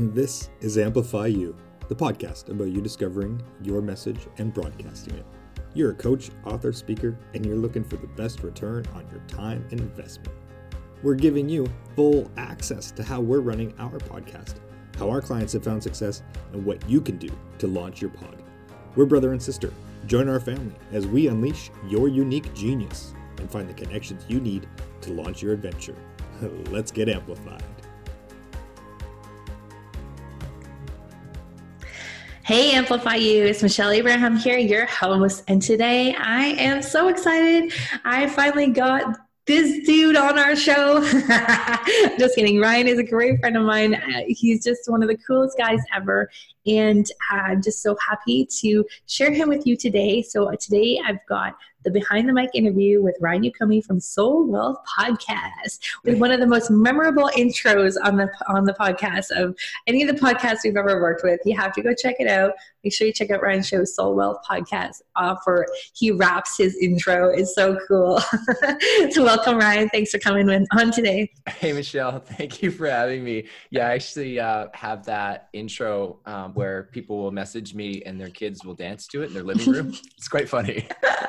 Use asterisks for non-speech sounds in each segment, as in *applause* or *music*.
This is Amplify You, the podcast about you discovering your message and broadcasting it. You're a coach, author, speaker, and you're looking for the best return on your time and investment. We're giving you full access to how we're running our podcast, how our clients have found success, and what you can do to launch your pod. We're brother and sister. Join our family as we unleash your unique genius and find the connections you need to launch your adventure. *laughs* Let's get amplified. Hey, Amplify You. It's Michelle Abraham here, your host. And today I am so excited. I finally got this dude on our show. *laughs* just kidding. Ryan is a great friend of mine. Uh, he's just one of the coolest guys ever. And I'm just so happy to share him with you today. So, uh, today I've got the behind the mic interview with Ryan Yokome from Soul Wealth Podcast with one of the most memorable intros on the on the podcast of any of the podcasts we've ever worked with. You have to go check it out. Make sure you check out Ryan's show, Soul Wealth Podcast. Uh, for he wraps his intro. It's so cool. *laughs* so welcome, Ryan. Thanks for coming on today. Hey, Michelle. Thank you for having me. Yeah, I actually uh, have that intro um, where people will message me and their kids will dance to it in their living room. *laughs* it's quite funny.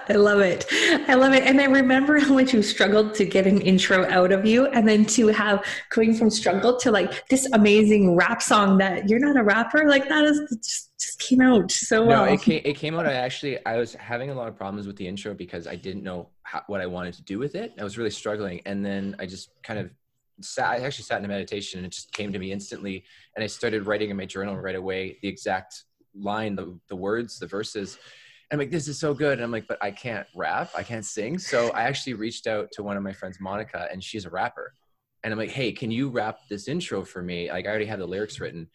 I love it. I love it. And I remember how much you struggled to get an intro out of you and then to have going from struggle to like this amazing rap song that you're not a rapper. Like that is just, just came out so well. No, it came, it came out. I actually, I was having a lot of problems with the intro because I didn't know how, what I wanted to do with it. I was really struggling. And then I just kind of sat, I actually sat in a meditation and it just came to me instantly. And I started writing in my journal right away, the exact line, the, the words, the verses. I'm like, this is so good. And I'm like, but I can't rap, I can't sing. So I actually reached out to one of my friends, Monica, and she's a rapper. And I'm like, hey, can you rap this intro for me? Like, I already have the lyrics written.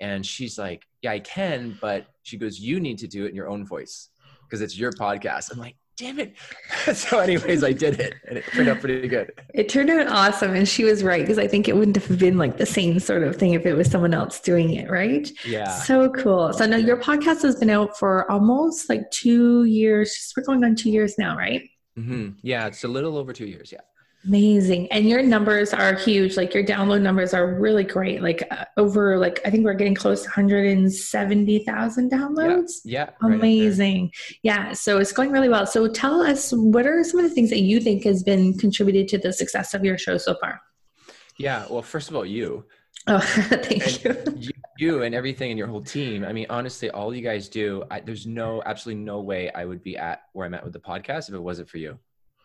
And she's like, yeah, I can, but she goes, you need to do it in your own voice because it's your podcast. I'm like, damn it. *laughs* so, anyways, I did it and it turned out pretty good. It turned out awesome. And she was right because I think it wouldn't have been like the same sort of thing if it was someone else doing it, right? Yeah. So cool. So now your podcast has been out for almost like two years. We're going on two years now, right? Mm-hmm. Yeah, it's a little over two years. Yeah. Amazing. And your numbers are huge. Like your download numbers are really great. Like uh, over like I think we're getting close to 170,000 downloads. Yeah. yeah Amazing. Right yeah, so it's going really well. So tell us what are some of the things that you think has been contributed to the success of your show so far? Yeah, well, first of all, you. Oh, *laughs* thank you. you. you. and everything and your whole team. I mean, honestly, all you guys do, I, there's no, absolutely no way I would be at where I'm at with the podcast if it wasn't for you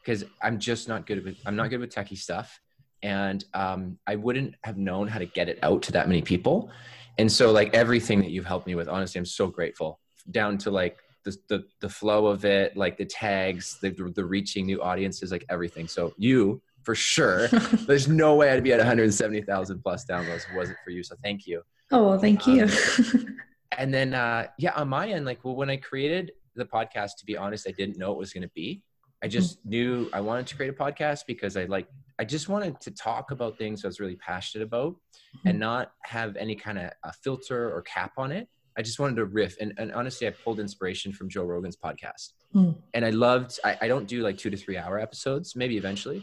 because I'm just not good with I'm not good with techie stuff, and um, I wouldn't have known how to get it out to that many people. And so, like everything that you've helped me with, honestly, I'm so grateful. Down to like the the, the flow of it, like the tags, the the reaching new audiences, like everything. So you for sure. *laughs* There's no way I'd be at 170,000 plus downloads if it wasn't for you. So thank you. Oh, well, thank you. Um, *laughs* and then, uh, yeah, on my end, like, well, when I created the podcast, to be honest, I didn't know it was going to be. I just mm-hmm. knew I wanted to create a podcast because I like I just wanted to talk about things I was really passionate about mm-hmm. and not have any kind of a filter or cap on it. I just wanted to riff and, and honestly I pulled inspiration from Joe Rogan's podcast. Mm. And I loved I, I, don't do like two to three hour episodes, maybe eventually.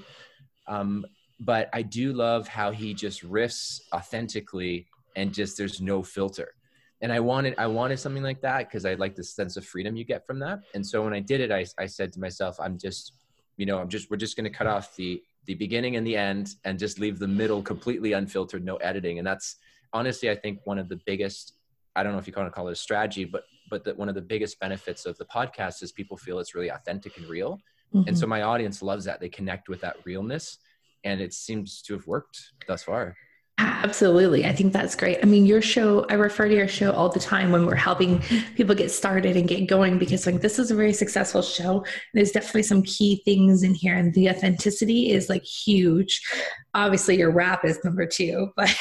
Um, but I do love how he just riffs authentically and just there's no filter and I wanted I wanted something like that because I like the sense of freedom you get from that. And so when I did it, I I said to myself, I'm just, you know, I'm just we're just going to cut off the the beginning and the end and just leave the middle completely unfiltered, no editing. And that's honestly, I think one of the biggest. I don't know if you want to call it a strategy, but but that one of the biggest benefits of the podcast is people feel it's really authentic and real. Mm-hmm. And so my audience loves that. They connect with that realness, and it seems to have worked thus far. Absolutely. I think that's great. I mean, your show, I refer to your show all the time when we're helping people get started and get going because like this is a very successful show. There's definitely some key things in here and the authenticity is like huge. Obviously your rap is number two, but *laughs* *laughs*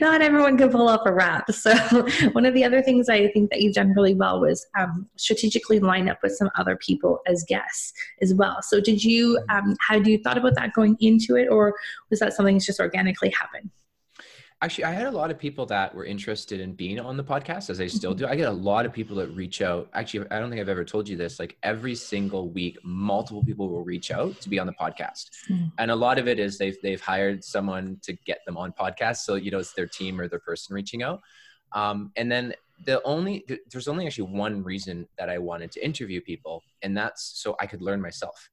not everyone can pull off a rap. So *laughs* one of the other things I think that you've done really well was um, strategically line up with some other people as guests as well. So did you, um, had you thought about that going into it or was that something that's just organically happen? Actually i had a lot of people that were interested in being on the podcast as i still do. I get a lot of people that reach out. Actually i don't think i've ever told you this like every single week multiple people will reach out to be on the podcast. Mm. and a lot of it is they've they've hired someone to get them on podcast so you know it's their team or their person reaching out. Um, and then the only there's only actually one reason that i wanted to interview people and that's so i could learn myself.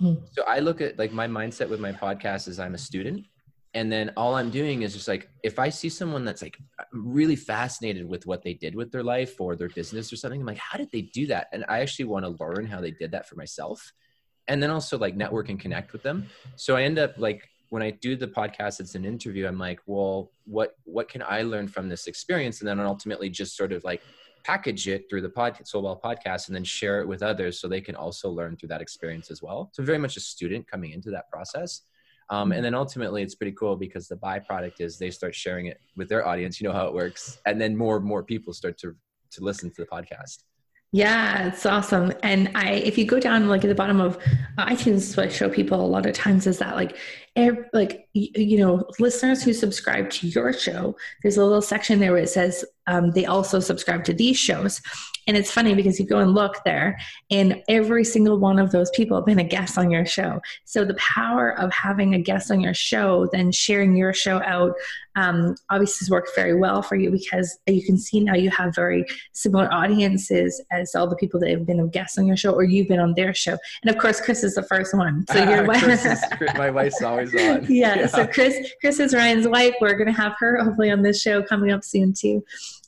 Mm. so i look at like my mindset with my podcast is i'm a student and then all i'm doing is just like if i see someone that's like really fascinated with what they did with their life or their business or something i'm like how did they do that? And i actually want to learn how they did that for myself and then also like network and connect with them. So i end up like when i do the podcast it's an interview i'm like well what what can i learn from this experience? And then ultimately just sort of like package it through the pod well podcast and then share it with others so they can also learn through that experience as well. So very much a student coming into that process um, and mm-hmm. then ultimately, it's pretty cool because the byproduct is they start sharing it with their audience. You know how it works, and then more and more people start to to listen to the podcast. Yeah, it's awesome. And I, if you go down like at the bottom of uh, iTunes, what I show people a lot of times is that like, every, like you know, listeners who subscribe to your show, there's a little section there where it says um, they also subscribe to these shows. And it's funny because you go and look there, and every single one of those people have been a guest on your show. So the power of having a guest on your show, then sharing your show out, um, obviously has worked very well for you because you can see now you have very similar audiences as all the people that have been a guest on your show, or you've been on their show. And of course, Chris is the first one. So *laughs* your wife, is, *laughs* my wife's always on. Yeah, *laughs* yeah. So Chris, Chris is Ryan's wife. We're going to have her hopefully on this show coming up soon too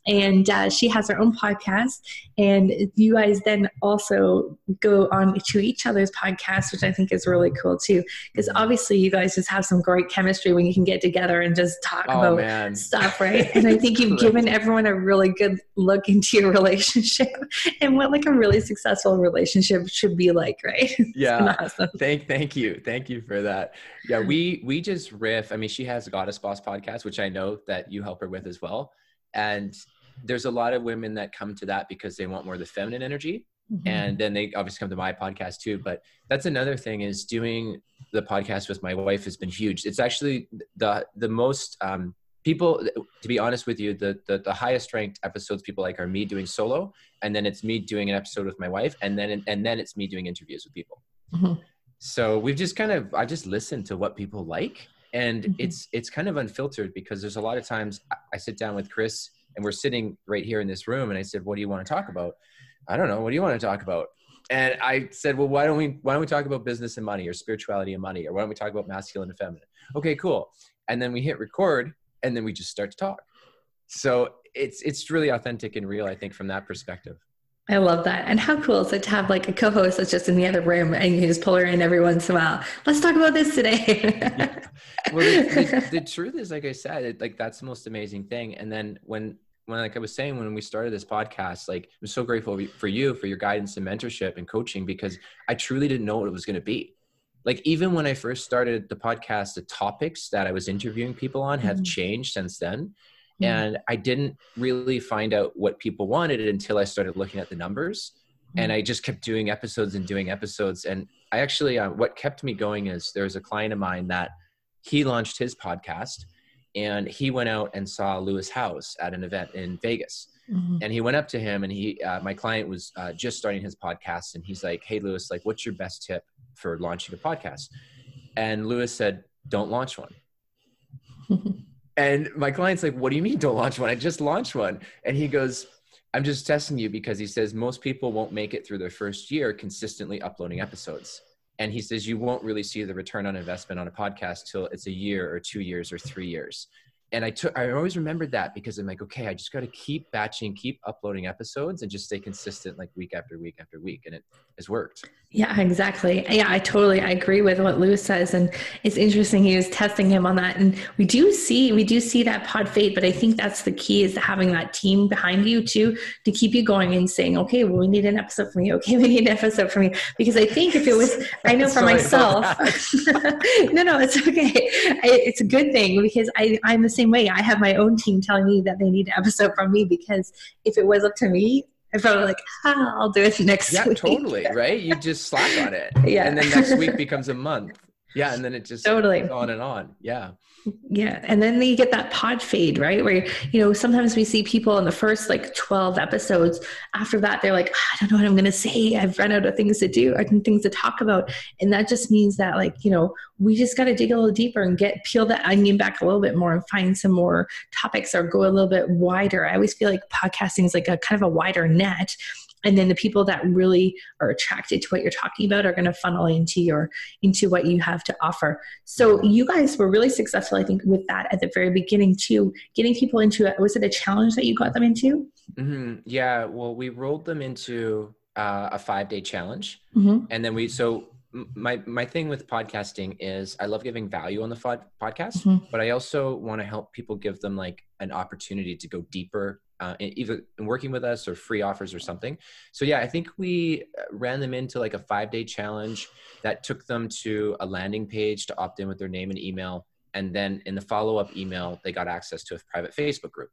and uh, she has her own podcast. And you guys then also go on to each other's podcasts which i think is really cool too. Because obviously you guys just have some great chemistry when you can get together and just talk oh, about man. stuff right? And i think you've *laughs* given everyone a really good look into your *laughs* relationship and what like a really successful relationship should be like right? *laughs* Yeah. awesome. thank thank you. Thank you for that. Yeah we we just riff. I mean she has goddess boss podcast which i know that you help her with as well and there's a lot of women that come to that because they want more of the feminine energy. Mm-hmm. and then they obviously come to my podcast too. But that's another thing is doing the podcast with my wife has been huge. It's actually the the most um, people to be honest with you the, the, the highest ranked episodes people like are me doing solo. And then it's me doing an episode with my wife. And then and then it's me doing interviews with people. Mm-hmm. so we've just kind of i just listen to what people like and mm-hmm. it's it's kind of unfiltered because there's a lot of times i sit down with chris and we're sitting right here in this room and i said what do you want to talk about? I don't know. What do you want to talk about? And i said well why don't we why don't we talk about business and money or spirituality and money or why don't we talk about masculine and feminine? Okay cool. And then we hit record and then we just start to talk. So it's it's really authentic and real i think from that perspective I love that. And how cool is it to have like a co-host that's just in the other room and you just pull her in every once in a while. Let's talk about this today. *laughs* yeah. Well, the, the, *laughs* the, truth is, like I said, it, like that's the most amazing thing. And then when, when, like I was saying, when we started this podcast, like I'm so grateful for you, for your guidance and mentorship and coaching, because I truly didn't know what it was going to be. Like even when I first started the podcast, the topics that I was interviewing people on have mm-hmm. changed since then mm And I didn't really find out what people wanted until I started looking at the numbers. mm And I just kept doing episodes and doing episodes. And I actually, uh, what kept me going is there was a client of mine that he launched his podcast and he went out and saw Lewis Howes at an event in Vegas. Mm-hmm. And he went up to him and he, uh, my client was uh, just starting his podcast and he's like, Hey, Lewis, like, what's your best tip for launching a podcast? And Lewis said, Don't launch one. *laughs* And my client's like, What do you mean don't launch one? I just launched one. And he goes, I'm just testing you because he says most people won't make it through their first year consistently uploading episodes. And he says you won't really see the return on investment on a podcast till it's a year or two years or three years and I took I always remembered that because I'm like, okay, I just got to keep batching, keep uploading episodes, and just stay consistent like week after week after week, and it has worked. Yeah, exactly. Yeah, I totally I agree with what Lewis says, and it's interesting. He was testing him on that, and we do see we do see that pod fade, but I think that's the key is having that team behind you too to keep you going and saying, okay, well, we need an episode from you. Okay, *laughs* we need an episode from you because I think if it was, I know for myself, *laughs* no, no, it's okay. It's a good thing because I I'm the same same way. I have my own team telling me that they need an episode from me because if it was up to me, I probably like, ah, I'll do it *laughs* next yeah, week. Yeah, totally. Right. You just slack on it. *laughs* yeah. And then next week becomes a month. Yeah and then it just totally. goes on and on. Yeah. Yeah and then you get that pod fade right? Where you know sometimes we see people in the first like 12 episodes after that they're like ah, i don't know what i'm going to say. I've run out of things to do and things to talk about. And that just means that like you know we just got to dig a little deeper and get peel that onion back a little bit more and find some more topics or go a little bit wider. I always feel like podcasting is like a kind of a wider net and then the people that really are attracted to what you're talking about are going to funnel into your into what you have to offer so you guys were really successful i think with that at the very beginning too getting people into it was it a challenge that you got them into mm-hmm. yeah well we rolled them into uh, a five day challenge mm-hmm. and then we so my my thing with podcasting is I love giving value on the pod, podcast, mm-hmm. but I also want to help people give them like an opportunity to go deeper uh, either in working with us or free offers or something. So yeah, I think we uh, ran them into like a five day challenge that took them to a landing page to opt in with their name and email. And then in the follow up email, they got access to a private Facebook group.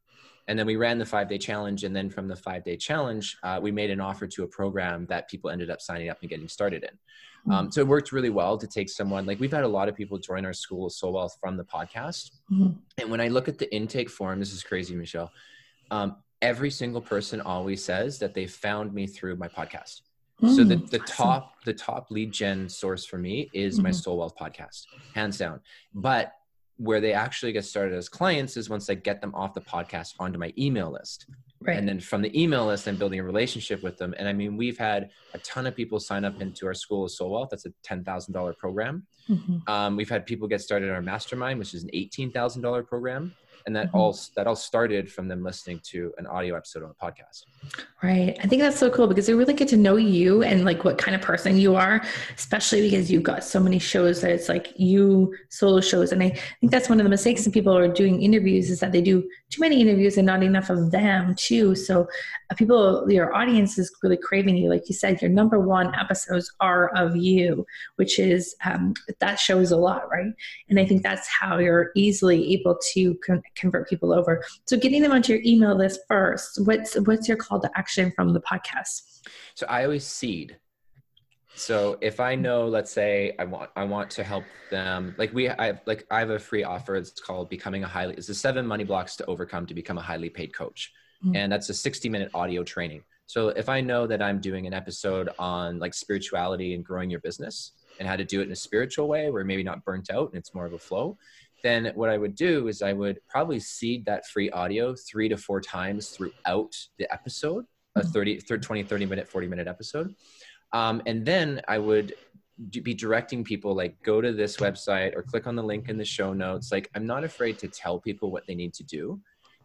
And then we ran the five day challenge. And then from the five day challenge, uh, we made an offer to a program that people ended up signing up and getting started in. Hmm. Um, so it worked really well to take someone like we've had a lot of people join our school of soul wealth from the podcast. Mm-hmm. And when I look at the intake form, this is crazy, Michelle um, every single person always says that they found me through my podcast. Mm, so the, the top the top lead gen source for me is mm-hmm. my Soul Wealth podcast, hands down. But where they actually get started as clients is once I get them off the podcast onto my email list. Right. And then from the email list, I'm building a relationship with them. And I mean, we've had a ton of people sign up into our School of Soul Wealth. That's a $10,000 program. Mm-hmm. Um, we've had people get started in our mastermind, which is an $18,000 program and that mm-hmm. all that all started from them listening to an audio episode on a podcast. Right. I think that's so cool because they really get to know you and like what kind of person you are especially because you've got so many shows that it's like you solo shows. And i think that's one of the mistakes that people are doing interviews is that they do too many interviews and not enough of them too so uh, people your audience is really craving you like you said your number one episodes are of you which is um, that shows a lot right and i think that's how you're easily able to con- convert people over. So getting them onto your email list first, what's what's your call to action from the podcast? So I always seed. So if I know, let's say I want I want to help them, like we I like I have a free offer. It's called becoming a highly. It's the seven money blocks to overcome to become a highly paid coach, mm-hmm. and that's a sixty minute audio training. So if I know that I'm doing an episode on like spirituality and growing your business and how to do it in a spiritual way where maybe not burnt out and it's more of a flow, then what I would do is I would probably seed that free audio three to four times throughout the episode, a mm-hmm. 30, 20, 30 minute, 40 minute episode. Um, and then I would be directing people like go to this website or click on the link in the show notes. Like I'm not afraid to tell people what they need to do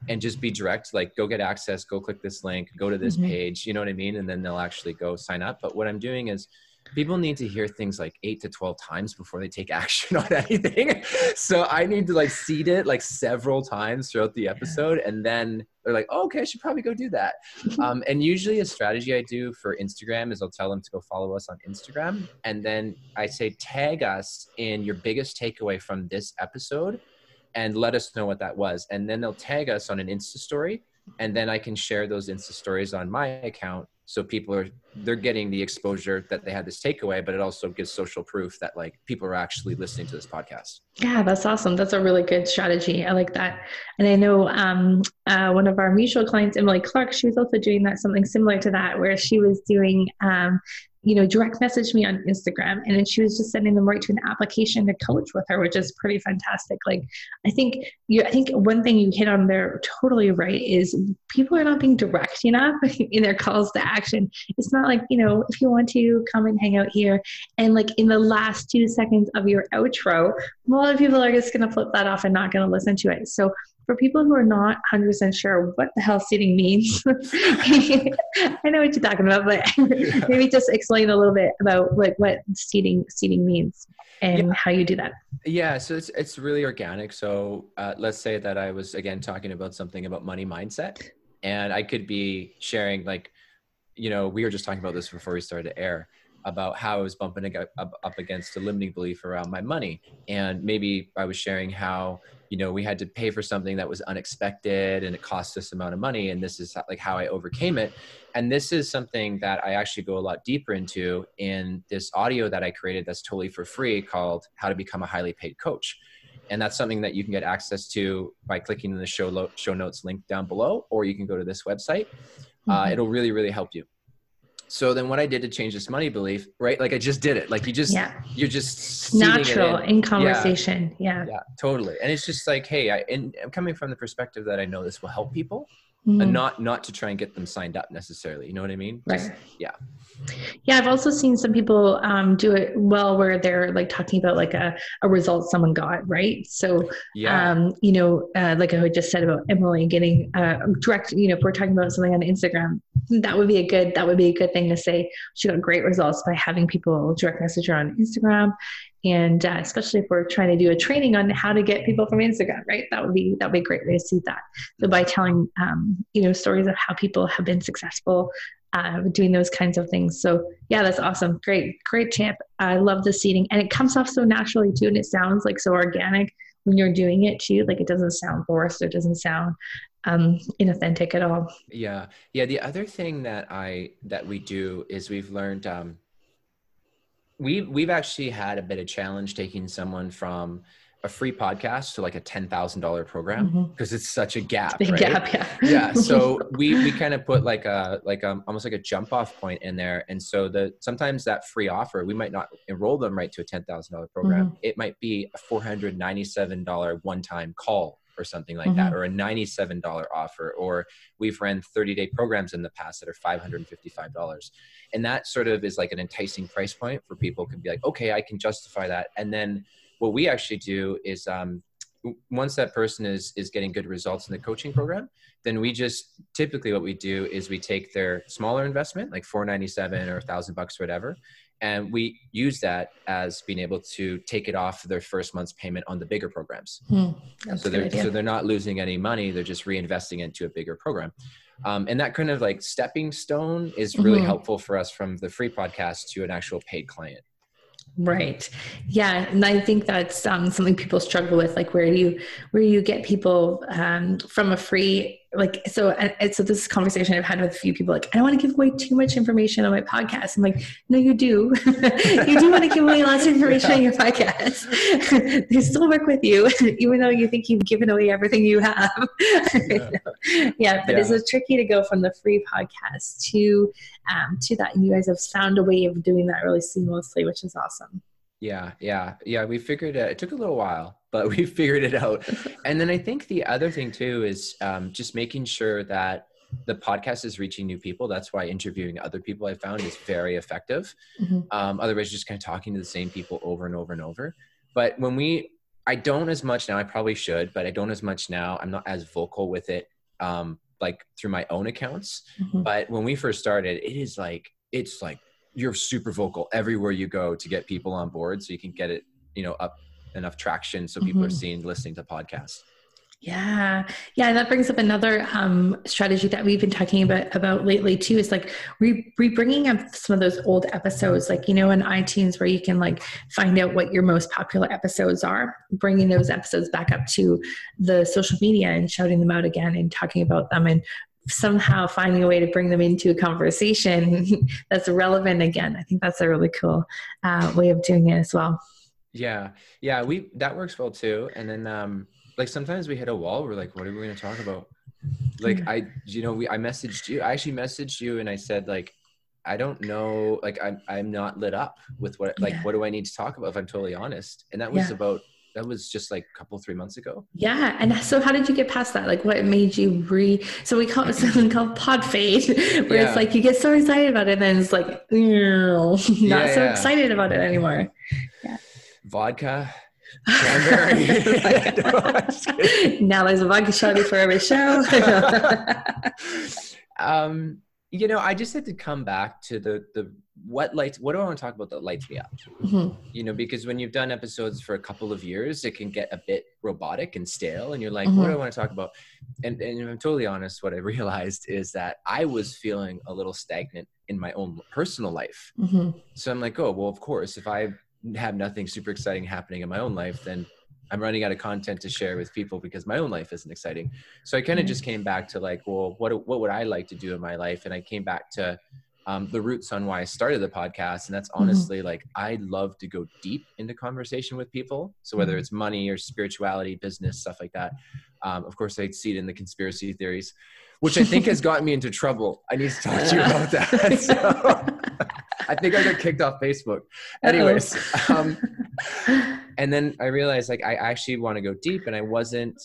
and just be direct, like go get access, go click this link, go to this mm-hmm. page, you know what I mean? And then they'll actually go sign up. But what I'm doing is people need to hear things like eight to 12 times before they take *laughs* action on anything. so I need to like seed it like several times throughout the episode. And then they're like, oh, okay, I should probably go do that. *laughs* Um, and usually a strategy I do for Instagram is I'll tell them to go follow us on Instagram. And then I say, tag us in your biggest takeaway from this episode and let us know what that was. And then they'll tag us on an Insta story. And then I can share those Insta stories on my account so people are they're getting the exposure that they had this takeaway but it also gives social proof that like people are actually listening to this podcast. Yeah that's awesome. That's a really good strategy. I like that. And i know um, uh, one of our mutual clients emily clark she was also doing that something similar to that where she was doing um, you know, direct messaged me on Instagram and then she was just sending them right to an application to coach with her, which is pretty fantastic. Like I think you I think one thing you hit on there totally right is people are not being direct enough *laughs* in their calls to action. It's not like, you know, if you want to come and hang out here and like in the last two seconds of your outro, a lot of people are just gonna flip that off and not gonna listen to it. So for people who are not 100% sure what the hell seeding means, *laughs* I know what you're talking about, but *laughs* yeah. maybe just explain a little bit about like what seeding seeding means and yeah. how you do that. Yeah, so it's it's really organic. So uh, let's say that I was again talking about something about money mindset, and I could be sharing like, you know, we were just talking about this before we started to air about how I was bumping up, against a limiting belief around my money. And maybe I was sharing how, you know, we had to pay for something that was unexpected and it cost this amount of money. And this is like how I overcame it. And this is something that I actually go a lot deeper into in this audio that I created that's totally for free called How to Become a Highly Paid Coach. And that's something that you can get access to by clicking in the show, show notes link down below, or you can go to this website. Uh, Mhm. it'll really, really help you so then what i did to change this money belief right like i just did it. Like you just yeah. you're just natural in. in conversation. Yeah, yeah totally. And it's just like hey I, and i'm coming from the perspective that i know this will help people Mhm. and not not to try and get them signed up necessarily you know what i mean Just- Right. yeah Yeah, I've also seen some people um, do it well where they're like talking about like a, a result someone got, right? So, yeah um, you know, uh, like I just said about Emily getting uh, direct, you know, if we're talking about something on Instagram, that would be a good, that would be a good thing to say. She got great results by having people direct message her on Instagram. And uh, especially if we're trying to do a training on how to get people from Instagram, right? That would be, that would be a great way to see that. So by telling, um, you know, stories of how people have been successful uh, doing those kinds of things. So yeah, that's awesome. Great, great champ. I love the seeding, and it comes off so naturally too, and it sounds like so organic when you're doing it too. Like it doesn't sound forced. It doesn't sound um, inauthentic at all. yeah yeah the other thing that i that we do is we've learned um we we've actually had a bit of challenge taking someone from a free podcast to like a $10000 program Mhm. because it's such a gap Big right? gap, yeah. yeah *laughs* so we we kind of put like a like um almost like a jump off point in there and so the sometimes that free offer we might not enroll them right to a $10000 program it might be a $497 one time call or something like that or a $97 offer or we've ran 30 day programs in the past that are $555 and that sort of is like an enticing price point for people can be like okay i can justify that. And then what we actually do is um, once that person is is getting good results in the coaching program then we just typically what we do is we take their smaller investment like 497 or 1000 bucks or whatever and we use that as being able to take it off their first month's payment on the bigger programs Hmm, so they're so they're not losing any money they're just reinvesting into a bigger program um, and that kind of like stepping stone is really Mhm. helpful for us from the free podcast to an actual paid client Right. Yeah, and I think that's um, something people struggle with. Like, where do you where do you get people um, from a free like? So, and, so this conversation I've had with a few people. Like, I don't want to give away too much information on my podcast. I'm like, no, you do. *laughs* you do want to give away lots of information on your *laughs* podcast. *laughs* they still work with you, even though you think you've given away everything you have. yeah, but it's Yeah. so tricky to go from the free podcast to um, to that. And you guys have found a way of doing that really seamlessly, which is awesome. Yeah, yeah, yeah. We figured it. It took a little while, but *laughs* we figured it out. *laughs* And then I think the other thing too is um, just making sure that the podcast is reaching new people. That's why interviewing other people I found is very effective. Mhm. Um, otherwise, just kind of talking to the same people over and over and over. But when we, I don't as much now. I probably should, but I don't as much now. I'm not as vocal with it, um, like through my own accounts. Mhm. But when we first started, it is like it's like you're super vocal everywhere you go to get people on board, so you can get it, you know, up enough traction so people are Mhm. seeing, listening to podcasts. Yeah, yeah, and that brings up another um, strategy that we've been talking about about lately too. Is like re, re bringing up some of those old episodes, like you know, in iTunes where you can like find out what your most popular episodes are, bringing those episodes back up to the social media and shouting them out again and talking about them and somehow finding a way to bring them into a conversation *laughs* that's relevant again. I think that's a really cool uh, way of doing it as well. Yeah, yeah, we that works well too. And then um, like sometimes we hit a wall. We're like, what are we going to talk about? Like I, you know, we I messaged you. I actually messaged you and I said like. I don't know, like I'm I'm not lit up with what like Yeah. what do I need to talk about if I'm totally honest. And that was Yeah. about that was just like a couple three months ago. Yeah, and so how did you get past that? Like, what made you re? So we call it *laughs* something called pod fade, where Yeah. it's like you get so excited about it, and then it's like *laughs* not so yeah. excited about it anymore. Vodka, cranberry. *laughs* No, now there's a vodka shotty for every show. um, you know, I just had to come back to the the what lights what do i want to talk about that lights me up Mhm. you know because when you've done episodes for a couple of years it can get a bit robotic and stale and you're like what do i want to talk about and, and if i'm totally honest what i *laughs* realized is that i was feeling a little stagnant in my own personal life Mhm. so i'm like oh well of course if i have nothing super exciting happening in my own life then i'm running out of content to share with people because my own life isn't exciting so i kind of Mhm. just came back to like well what what would i like to do in my life and i came back to um, the roots on why I started the podcast. And that's honestly like, I love to go deep into conversation with people. So whether Mhm. it's money or spirituality, business, stuff like that. Um, of course, I see it in the conspiracy theories, which I think has *laughs* gotten me into trouble. I need to talk to you *laughs* about that. *laughs* So, I think I got kicked off Facebook. Anyways, um, and then I realized like I actually want to go deep and I wasn't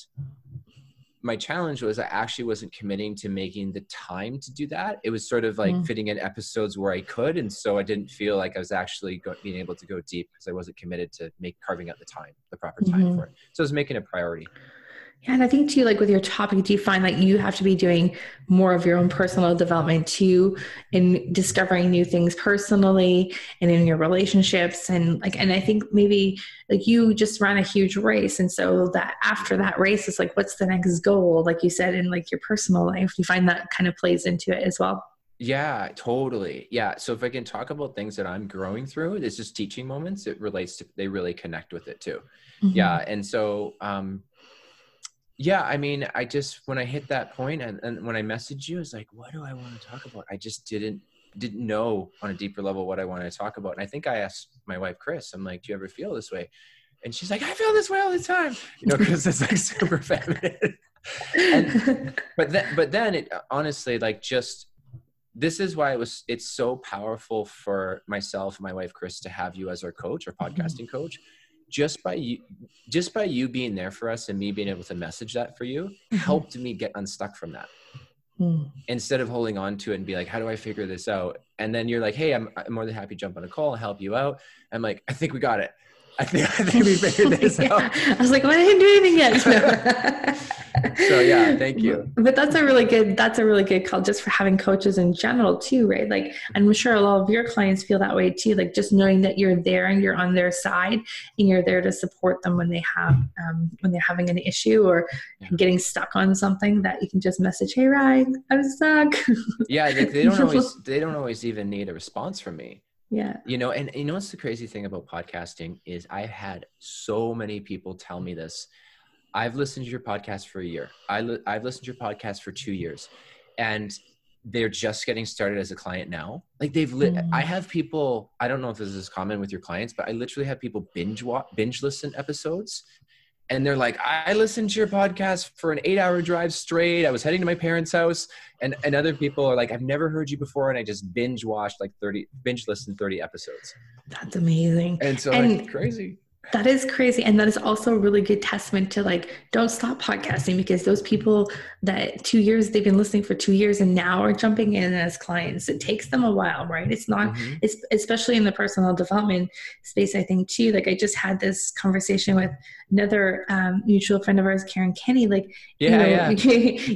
my challenge was I actually wasn't committing to making the time to do that. It was sort of like Mm. fitting in episodes where I could, and so I didn't feel like I was actually go- being able to go deep because I wasn't committed to make carving out the time, the proper time Mhm. for it. So I was making a priority. Yeah, and I think too, like with your topic, do you find like you have to be doing more of your own personal development too, in discovering new things personally and in your relationships, and like, and I think maybe like you just ran a huge race, and so that after that race is like, what's the next goal? Like you said, in like your personal life, you find that kind of plays into it as well. Yeah, totally. Yeah. So if I can talk about things that I'm growing through, it's just teaching moments. It relates to they really connect with it too. Mm-hmm. yeah and so um yeah i mean i just when i hit that point and, and when i messaged you it's like what do i want to talk about? I just didn't didn't know on a deeper level what i wanted to talk about and i think i asked my wife chris i'm like do you ever feel this way? And she's like i feel this way all the time. You know because it's like super *laughs* feminine. And but then but then it honestly like just this is why it was it's so powerful for myself and my wife chris to have you as our coach our Mhm. podcasting coach just by you just by you being there for us and me being able to message that for you Mhm. helped me get unstuck from that Mm. instead of holding on to it and be like how do i figure this out and then you're like hey i'm, I'm more than happy to jump on a call and help you out i'm like i think we got it i think i think we figured this *laughs* Yeah. out I was like, well, I didn't do anything yet. *laughs* So, yeah, thank you. But that's a really good. That's a really good call, just for having coaches in general too, right? Like, I'm sure a lot of your clients feel that way too. Like, just knowing that you're there and you're on their side, and you're there to support them when they have um, when they're having an issue or Yeah. getting stuck on something. That you can just message, "Hey, Ryan, I'm stuck." yeah like they don't *laughs* always they don't always even need a response from me yeah. you know and you know what's the crazy thing about podcasting is i've had so many people tell me this i've listened to your podcast for a year I li- i've listened to your podcast for two years and they're just getting started as a client now like they've li- Mm. i have people i don't know if this is common with your clients but i literally have people binge watch binge listen episodes and they're like i listened to your podcast for an eight hour drive straight. I was heading to my parents house. And and other people are like i've never heard you before and i just binge watched like 30 binge listened 30 episodes. That's amazing. and so And- like crazy That is crazy. And that is also a really good testament to like, don't stop podcasting because those people that two years, they've been listening for two years and now are jumping in as clients. It takes them a while, right? It's not, Mhm. it's especially in the personal development space, I think too. Like I just had this conversation with another um, mutual friend of ours, Karen Kenny, like, yeah you know,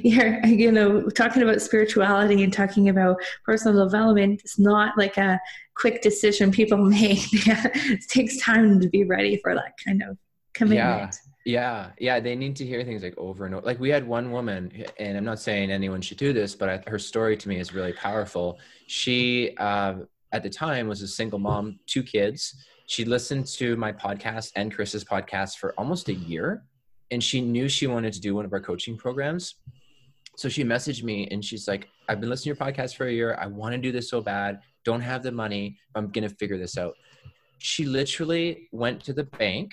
yeah *laughs* you know, talking about spirituality and talking about personal development. It's not like a quick decision people *laughs* make. it takes time to be ready for that kind of commitment. Yeah, yeah, yeah, they need to hear things like over and over. Like we had one woman, and I'm not saying anyone should do this, but I, her story to me is really powerful. She, uh, at the time, was a single mom, two kids. She listened to my podcast and Chris's podcast for almost a year, and she knew she wanted to do one of our coaching programs. So she messaged me, and she's like, "I've been listening to your podcast for a year. I want to do this so bad. Don't have the money. I'm gonna figure this out." She literally went to the bank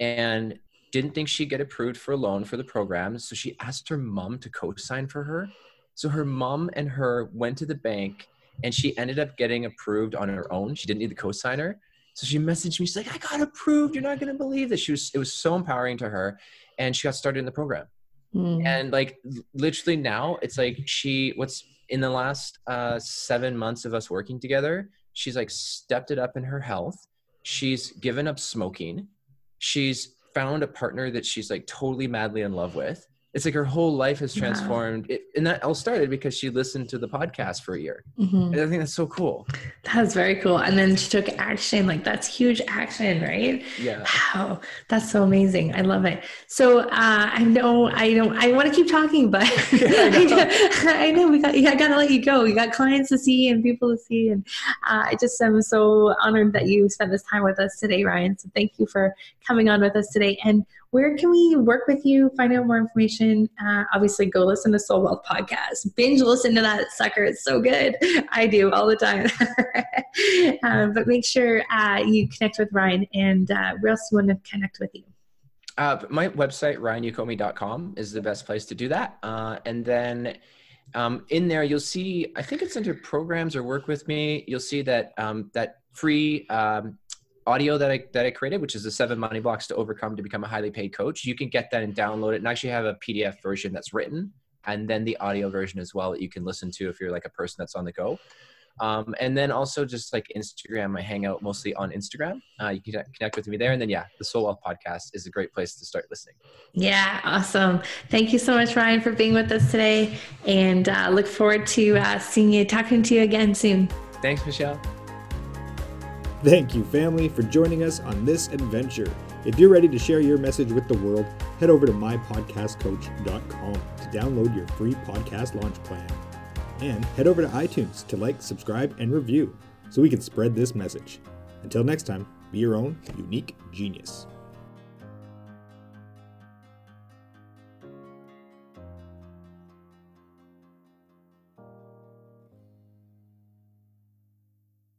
and didn't think she'd get approved for a loan for the program. So she asked her mom to co sign for her. So her mom and her went to the bank and she ended up getting approved on her own. She didn't need the co signer. So she messaged me. She's like, I got approved. You're not going to believe this. She was, it was so empowering to her. And she got started in the program. Mm. And like literally now, it's like she, what's in the last uh, seven months of us working together, she's like stepped it up in her health. She's given up smoking. She's found a partner that she's like totally madly in love with. It's like her whole life has transformed. It, and that all started because she listened to the podcast for a year. Mhm. And I think that's so cool. That's very cool. And then she took action. Like that's huge action, right? Yeah. Wow, that's so amazing. I love it. So uh, I know I don't I want to keep talking, but *laughs* I I, know. *laughs* know, I know we got I gotta let you go. You got clients to see and people to see, and uh, I just am so honored that you spent this time with us today, Ryan. So thank you for coming on with us today. And where can we work with you? Find out more information. Uh, obviously, go listen to Soul Wealth podcast. Binge listen to that sucker. It's so good. *laughs* I do all the time. um, *laughs* but make sure uh, you connect with Ryan. And uh, where else you want to connect with you? Uh, my website, ryanyokome.com, is the best place to do that. Uh, and then um, in there, you'll see, I think it's under programs or work with me. You'll see that um, that free um, audio that I, that I created, which is the seven money blocks to overcome to become a highly paid coach. You can get that and download it and actually have a PDF version that's written and then the audio version as well that you can listen to if you're like a person that's on the go. Um, and then also just like Instagram, I hang out mostly on Instagram. Uh, you can connect with me there. And then, yeah, the Soul Wealth podcast is a great place to start listening. Yeah, awesome. Thank you so much, Ryan, for being with us today. And uh, look forward to uh, seeing you, talking to you again soon. Thanks, Michelle. Thank you, family, for joining us on this adventure. If you're ready to share your message with the world, head over to mypodcastcoach.com to download your free podcast launch plan. And head over to iTunes to like, subscribe, and review so we can spread this message. Until next time, be your own unique genius.